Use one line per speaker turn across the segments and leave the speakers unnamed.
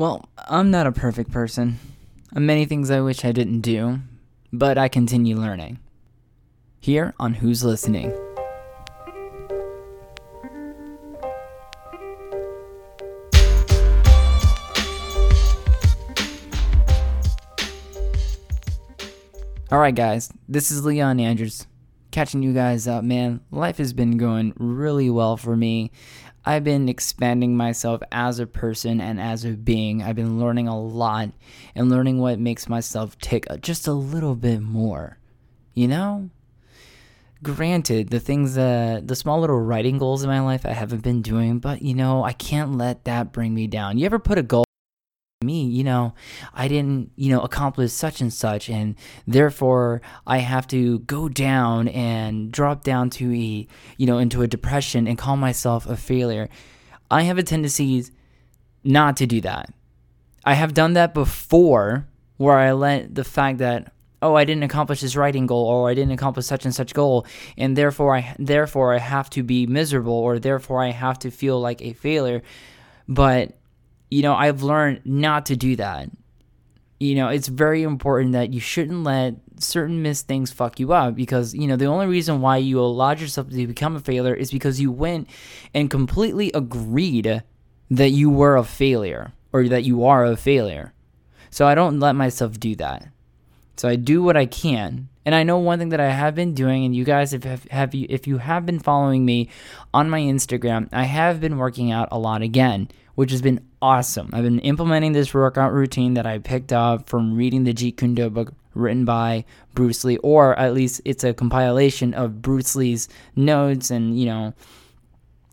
Well, I'm not a perfect person. Many things I wish I didn't do, but I continue learning. Here on Who's Listening. Alright, guys, this is Leon Andrews. Catching you guys up, man. Life has been going really well for me. I've been expanding myself as a person and as a being. I've been learning a lot and learning what makes myself tick just a little bit more. You know? Granted, the things that the small little writing goals in my life I haven't been doing, but you know, I can't let that bring me down. You ever put a goal me, you know, I didn't, you know, accomplish such and such, and therefore I have to go down and drop down to a, you know, into a depression and call myself a failure. I have a tendency not to do that. I have done that before where I let the fact that oh I didn't accomplish this writing goal or I didn't accomplish such and such goal and therefore I therefore I have to be miserable or therefore I have to feel like a failure. But you know, I've learned not to do that. You know, it's very important that you shouldn't let certain missed things fuck you up because, you know, the only reason why you allowed yourself to become a failure is because you went and completely agreed that you were a failure or that you are a failure. So I don't let myself do that. So I do what I can. And I know one thing that I have been doing, and you guys have, have, have you, if you have been following me on my Instagram, I have been working out a lot again which has been awesome. I've been implementing this workout routine that I picked up from reading the Jeet Kune Do book written by Bruce Lee, or at least it's a compilation of Bruce Lee's notes and, you know,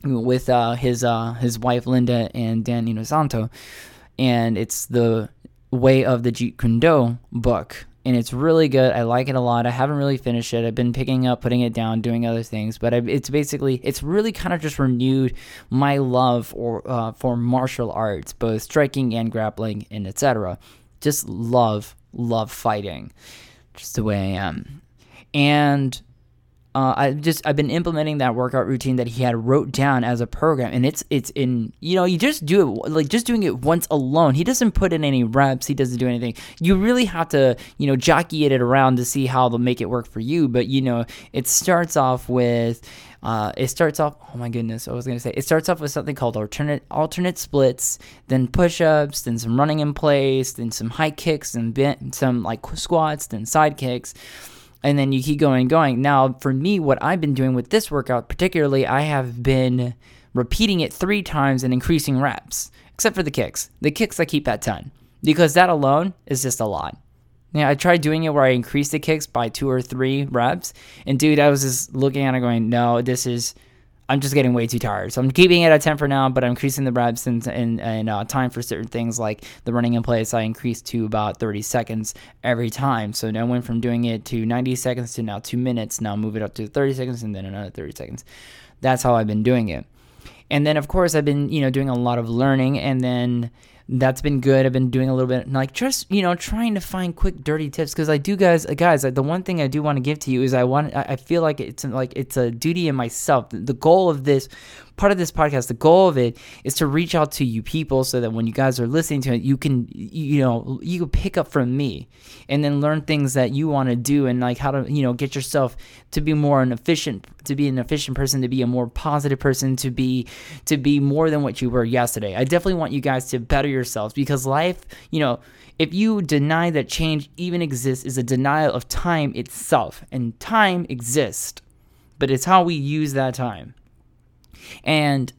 with uh, his uh, his wife Linda and Dan Inosanto. And it's the Way of the Jeet Kune Do book and it's really good. I like it a lot. I haven't really finished it. I've been picking up, putting it down, doing other things, but it's basically it's really kind of just renewed my love or uh, for martial arts, both striking and grappling and etc. Just love love fighting, just the way I am, and uh, I just I've been implementing that workout routine that he had wrote down as a program, and it's it's in you know you just do it like just doing it once alone. He doesn't put in any reps. He doesn't do anything. You really have to you know jockey it around to see how they'll make it work for you. But you know it starts off with uh, it starts off. Oh my goodness, I was gonna say it starts off with something called alternate alternate splits, then push-ups, then some running in place, then some high kicks, and some like squats, then side kicks and then you keep going and going. Now, for me, what I've been doing with this workout, particularly, I have been repeating it three times and increasing reps, except for the kicks. The kicks I keep at 10 because that alone is just a lot. Yeah, I tried doing it where I increased the kicks by two or three reps, and dude, I was just looking at it going, no, this is I'm just getting way too tired. So I'm keeping it at 10 for now, but I'm increasing the reps and, and, and uh, time for certain things like the running in place. I increased to about 30 seconds every time. So now I went from doing it to 90 seconds to now two minutes. Now move it up to 30 seconds and then another 30 seconds. That's how I've been doing it. And then of course I've been, you know, doing a lot of learning and then that's been good. I've been doing a little bit like just you know trying to find quick dirty tips because I do guys guys the one thing I do want to give to you is I want I feel like it's like it's a duty in myself. The goal of this part of this podcast, the goal of it is to reach out to you people so that when you guys are listening to it, you can, you know, you can pick up from me and then learn things that you want to do and like how to, you know, get yourself to be more an efficient, to be an efficient person, to be a more positive person, to be, to be more than what you were yesterday. I definitely want you guys to better yourselves because life, you know, if you deny that change even exists, is a denial of time itself. And time exists, but it's how we use that time. And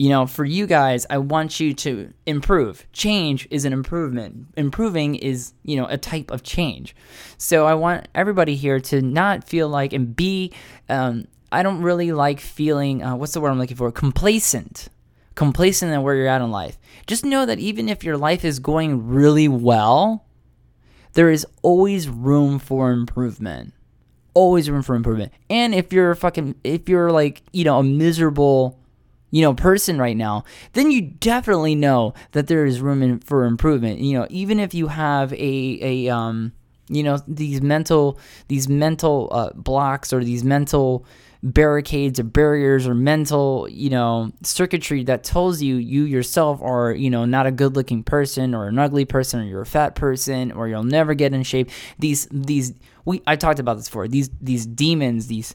you know, for you guys, I want you to improve. Change is an improvement. Improving is, you know, a type of change. So I want everybody here to not feel like and be, um, I don't really like feeling, uh, what's the word I'm looking for? Complacent. Complacent in where you're at in life. Just know that even if your life is going really well, there is always room for improvement always room for improvement. And if you're fucking, if you're like, you know, a miserable, you know, person right now, then you definitely know that there is room in, for improvement. You know, even if you have a, a, um, you know, these mental, these mental uh, blocks or these mental, barricades or barriers or mental, you know, circuitry that tells you you yourself are, you know, not a good looking person or an ugly person or you're a fat person or you'll never get in shape. These these we I talked about this before. These these demons, these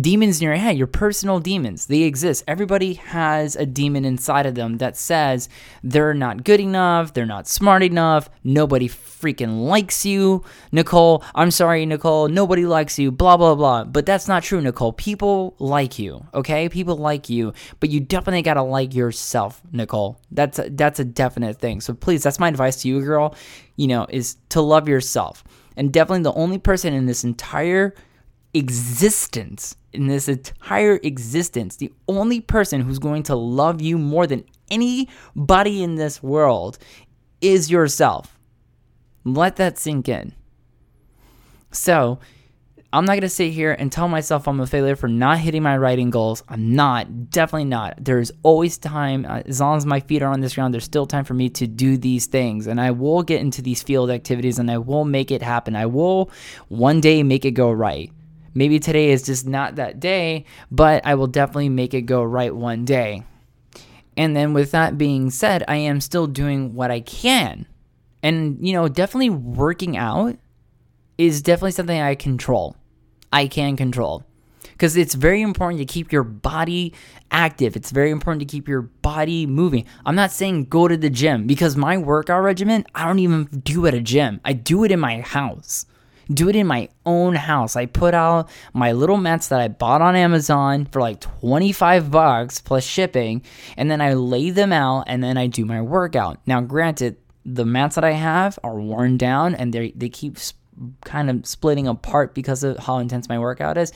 demons in your head, your personal demons, they exist. Everybody has a demon inside of them that says they're not good enough, they're not smart enough, nobody freaking likes you. Nicole, I'm sorry, Nicole, nobody likes you, blah, blah, blah. But that's not true, Nicole. People like you, okay? People like you, but you definitely gotta like yourself, Nicole. That's a, that's a definite thing. So please, that's my advice to you, girl, you know, is to love yourself. And definitely the only person in this entire existence, in this entire existence, the only person who's going to love you more than anybody in this world is yourself. Let that sink in. So, I'm not going to sit here and tell myself I'm a failure for not hitting my writing goals. I'm not. Definitely not. There's always time. Uh, as long as my feet are on this ground, there's still time for me to do these things. And I will get into these field activities and I will make it happen. I will one day make it go right. Maybe today is just not that day, but I will definitely make it go right one day. And then, with that being said, I am still doing what I can. And, you know, definitely working out is definitely something I control. I can control. Because it's very important to keep your body active. It's very important to keep your body moving. I'm not saying go to the gym because my workout regimen, I don't even do at a gym. I do it in my house do it in my own house. I put out my little mats that I bought on Amazon for like 25 bucks plus shipping, and then I lay them out and then I do my workout. Now, granted, the mats that I have are worn down and they they keep sp- kind of splitting apart because of how intense my workout is,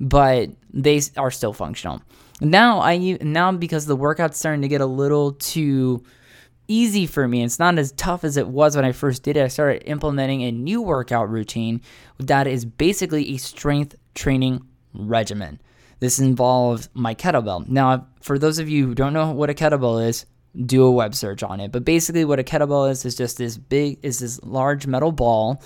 but they are still functional. Now I now because the workout's starting to get a little too easy for me. It's not as tough as it was when I first did it. I started implementing a new workout routine that is basically a strength training regimen. This involves my kettlebell. Now, for those of you who don't know what a kettlebell is, do a web search on it. But basically what a kettlebell is is just this big is this large metal ball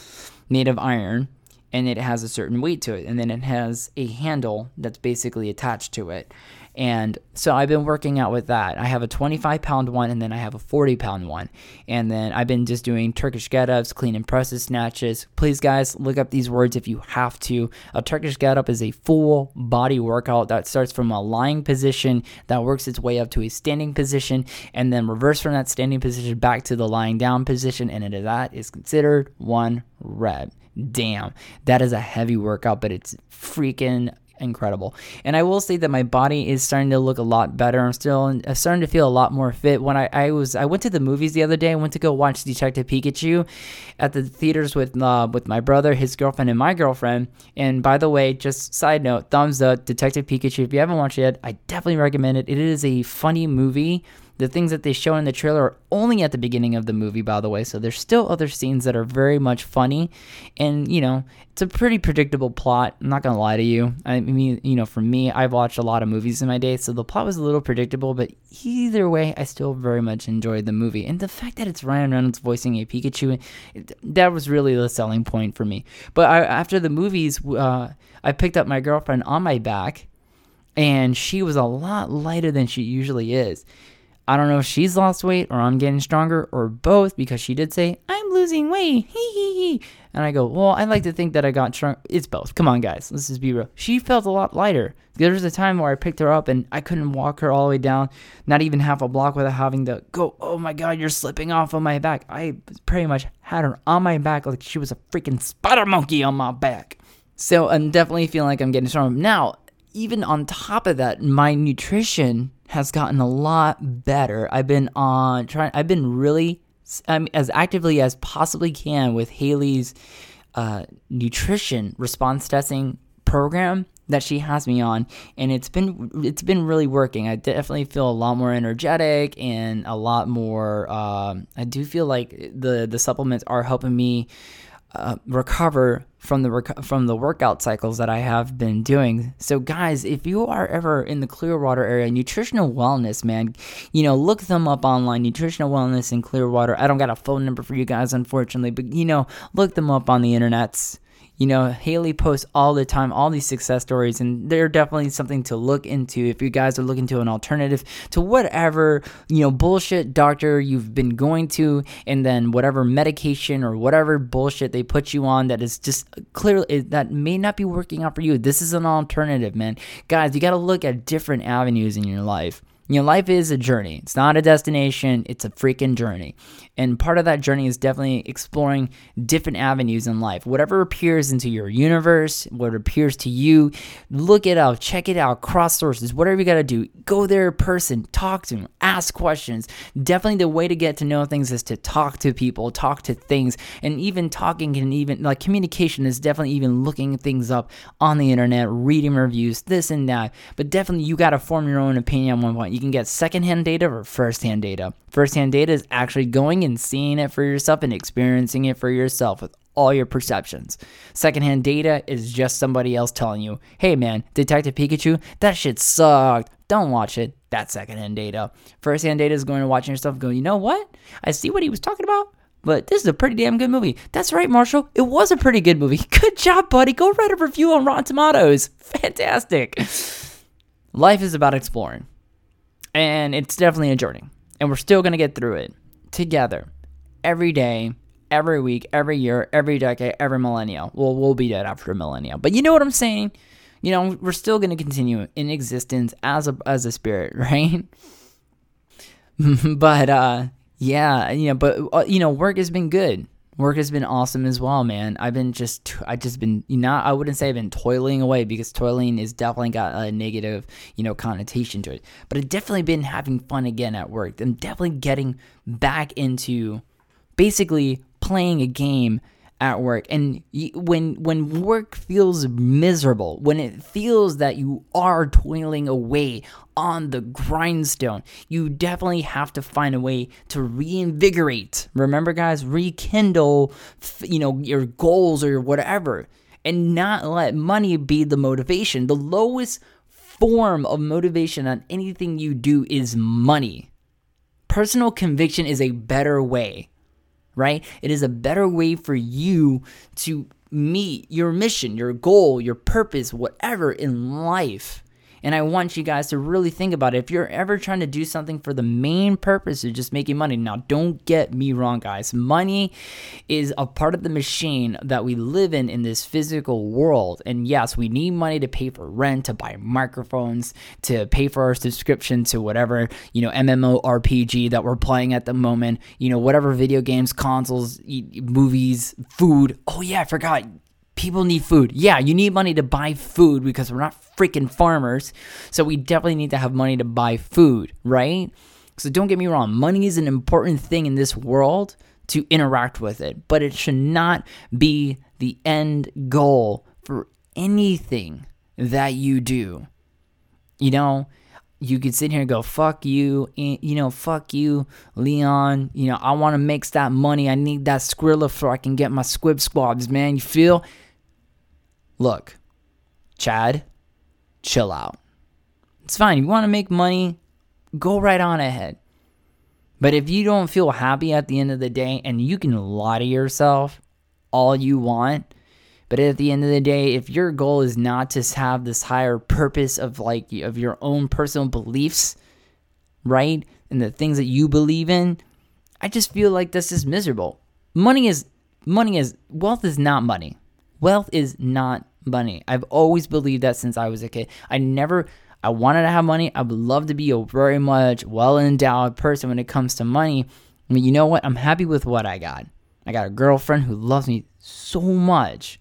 made of iron and it has a certain weight to it and then it has a handle that's basically attached to it. And so I've been working out with that. I have a 25 pound one and then I have a 40 pound one. And then I've been just doing Turkish get ups, clean and presses, snatches. Please, guys, look up these words if you have to. A Turkish get up is a full body workout that starts from a lying position that works its way up to a standing position and then reverse from that standing position back to the lying down position. And that is considered one rep damn, that is a heavy workout, but it's freaking incredible. And I will say that my body is starting to look a lot better. I'm still I'm starting to feel a lot more fit. When I, I was I went to the movies the other day. I went to go watch Detective Pikachu at the theaters with uh, with my brother, his girlfriend, and my girlfriend. And by the way, just side note, thumbs up, Detective Pikachu. If you haven't watched it yet, I definitely recommend it. It is a funny movie the things that they show in the trailer are only at the beginning of the movie, by the way. So there's still other scenes that are very much funny. And, you know, it's a pretty predictable plot. I'm not going to lie to you. I mean, you know, for me, I've watched a lot of movies in my day. So the plot was a little predictable. But either way, I still very much enjoyed the movie. And the fact that it's Ryan Reynolds voicing a Pikachu, that was really the selling point for me. But I, after the movies, uh, I picked up my girlfriend on my back. And she was a lot lighter than she usually is. I don't know if she's lost weight or I'm getting stronger or both because she did say, I'm losing weight. Hee hee hee. And I go, Well, I like to think that I got strong. It's both. Come on, guys. Let's just be real. She felt a lot lighter. There was a time where I picked her up and I couldn't walk her all the way down, not even half a block without having to go, Oh my God, you're slipping off on my back. I pretty much had her on my back like she was a freaking spider monkey on my back. So I'm definitely feeling like I'm getting stronger. Now, even on top of that, my nutrition has gotten a lot better. I've been on trying. I've been really um, as actively as possibly can with Haley's uh, nutrition response testing program that she has me on, and it's been it's been really working. I definitely feel a lot more energetic and a lot more. Um, I do feel like the the supplements are helping me uh, recover from the rec- from the workout cycles that I have been doing. So guys, if you are ever in the Clearwater area, nutritional wellness, man, you know, look them up online. Nutritional wellness in Clearwater. I don't got a phone number for you guys, unfortunately, but you know, look them up on the internets. You know, Haley posts all the time all these success stories, and they're definitely something to look into if you guys are looking to an alternative to whatever, you know, bullshit doctor you've been going to, and then whatever medication or whatever bullshit they put you on that is just clearly eh, that may not be working out for you. This is an alternative, man. Guys, you got to look at different avenues in your life. You know, life is a journey. It's not a destination, it's a freaking journey. And part of that journey is definitely exploring different avenues in life. Whatever appears into your universe, what appears to you, look it up, check it out, cross sources, whatever you got to do. Go there in person, talk to them, ask questions. Definitely the way to get to know things is to talk to people, talk to things, and even talking and even like communication is definitely even looking things up on the internet, reading reviews, this and that. But definitely you got to form your own opinion on one point. You can get secondhand data or firsthand data. Firsthand data is actually going and seeing it for yourself and experiencing it for yourself with all your perceptions. Secondhand data is just somebody else telling you, hey man, Detective Pikachu, that shit sucked. Don't watch it. That's secondhand data. Firsthand data is going to watching yourself go, you know what? I see what he was talking about, but this is a pretty damn good movie. That's right, Marshall. It was a pretty good movie. Good job, buddy. Go write a review on Rotten Tomatoes. Fantastic. Life is about exploring. And it's definitely a journey. And we're still going to get through it together every day, every week, every year, every decade, every millennium. Well, we'll be dead after a millennium. But you know what I'm saying? You know, we're still going to continue in existence as a as a spirit, right? but uh yeah, you know, but uh, you know, work has been good work has been awesome as well man. I've been just i just been you know i wouldn't say i've been toiling away because toiling is definitely got a negative you know connotation to it. But i've definitely been having fun again at work. I'm definitely getting back into basically playing a game at work. And when when work feels miserable when it feels that you are toiling away on the grindstone you definitely have to find a way to reinvigorate. Remember guys rekindle you know your goals or your whatever and not let money be the motivation. The lowest form of motivation on anything you do is money. Personal conviction is a better way right? It is a better way for you to meet your mission, your goal, your purpose, whatever in life. And I want you guys to really think about it. If you're ever trying to do something for the main purpose of just making money, now don't get me wrong, guys. Money is a part of the machine that we live in in this physical world. And yes, we need money to pay for rent, to buy microphones, to pay for our subscription to whatever, you know, MMORPG that we're playing at the moment, you know, whatever video games, consoles, movies, food. Oh, yeah, I forgot people need food. Yeah, you need money to buy food because we're not freaking farmers. So we definitely need to have money to buy food, right? So don't get me wrong, money is an important thing in this world to interact with it, but it should not be the end goal for anything that you do. You know, you could sit here and go, fuck you, eh, you know, fuck you, Leon. You know, I want to make that money. I need that Skrilla so I can get my squib squabs, man. You feel? Look, Chad, chill out. It's fine. You want to make money, go right on ahead. But if you don't feel happy at the end of the day, and you can lie to yourself all you want, but at the end of the day, if your goal is not to have this higher purpose of like of your own personal beliefs, right, and the things that you believe in, I just feel like this is miserable. Money is money is wealth is not money. Wealth is not money. I've always believed that since I was a kid. I never I wanted to have money. I would love to be a very much well endowed person when it comes to money. But you know what? I'm happy with what I got. I got a girlfriend who loves me so much.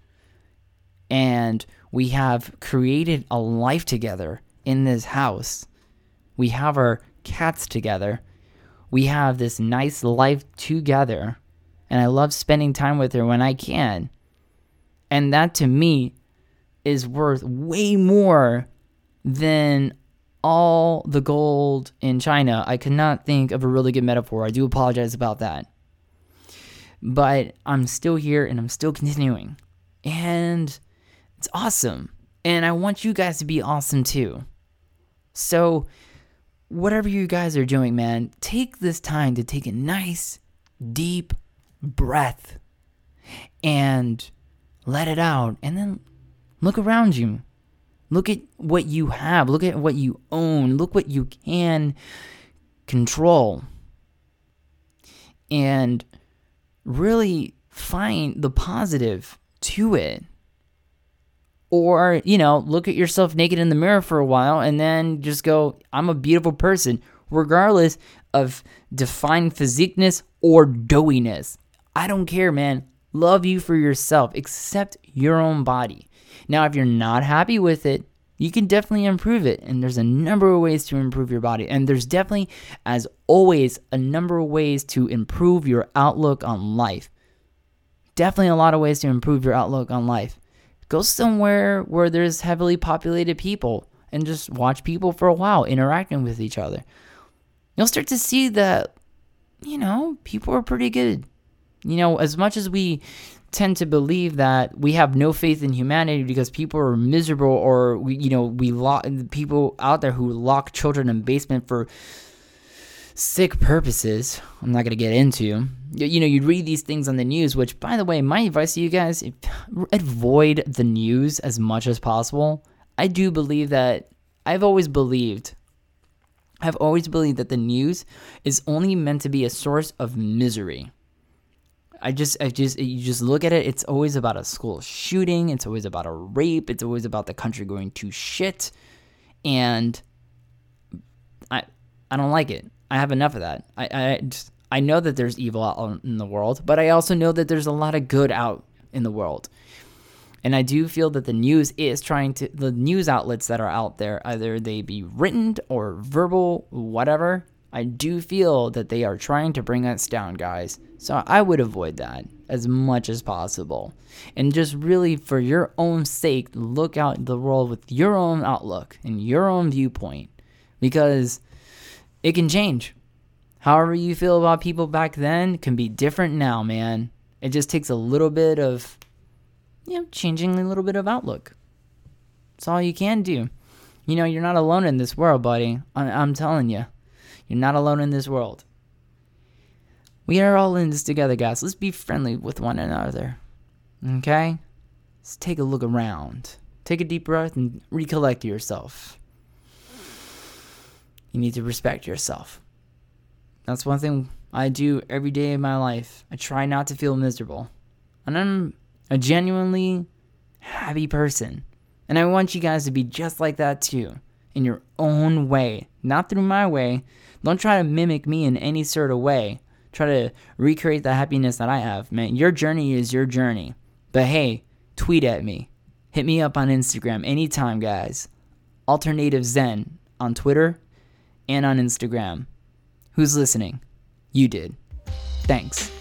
And we have created a life together in this house. We have our cats together. We have this nice life together. And I love spending time with her when I can. And that to me is worth way more than all the gold in China. I could not think of a really good metaphor. I do apologize about that. But I'm still here and I'm still continuing. And it's awesome. And I want you guys to be awesome too. So, whatever you guys are doing, man, take this time to take a nice, deep breath and let it out, and then look around you. Look at what you have. Look at what you own. Look what you can control. And really find the positive to it. Or, you know, look at yourself naked in the mirror for a while and then just go, I'm a beautiful person, regardless of defined physiqueness or doughiness. I don't care, man. Love you for yourself. Accept your own body. Now, if you're not happy with it, you can definitely improve it. And there's a number of ways to improve your body. And there's definitely, as always, a number of ways to improve your outlook on life. Definitely a lot of ways to improve your outlook on life. Go somewhere where there's heavily populated people and just watch people for a while interacting with each other. You'll start to see that, you know, people are pretty good. You know, as much as we tend to believe that we have no faith in humanity because people are miserable or we, you know we lock people out there who lock children in basement for sick purposes. I'm not going to get into. You know you read these things on the news which by the way my advice to you guys avoid the news as much as possible. I do believe that i've always believed i've always believed that the news is only meant to be a source of misery I just, I just, you just look at it. It's always about a school shooting. It's always about a rape. It's always about the country going to shit, and I, I don't like it. I have enough of that. I, I, just, I know that there's evil out in the world, but I also know that there's a lot of good out in the world. And I do feel that the news is trying to, the news outlets that are out there, either they be written or verbal, whatever, I do feel that they are trying to bring us down, guys. So I would avoid that as much as possible. And just really, for your own sake, look out the world with your own outlook and your own viewpoint because it can change. However, you feel about people back then can be different now, man. It just takes a little bit of, you know, changing a little bit of outlook. That's all you can do. You know, you're not alone in this world, buddy. I- I'm telling you. You're not alone in this world. We are all in this together, guys. Let's be friendly with one another. Okay? Let's take a look around. Take a deep breath and recollect yourself. You need to respect yourself. That's one thing I do every day of my life. I try not to feel miserable. And I'm a genuinely happy person. And I want you guys to be just like that too, in your own way. Not through my way, don't try to mimic me in any sort of way. Try to recreate the happiness that I have. Man, your journey is your journey. But hey, tweet at me. Hit me up on Instagram anytime, guys. Alternative Zen on Twitter and on Instagram. Who's listening? You did. Thanks.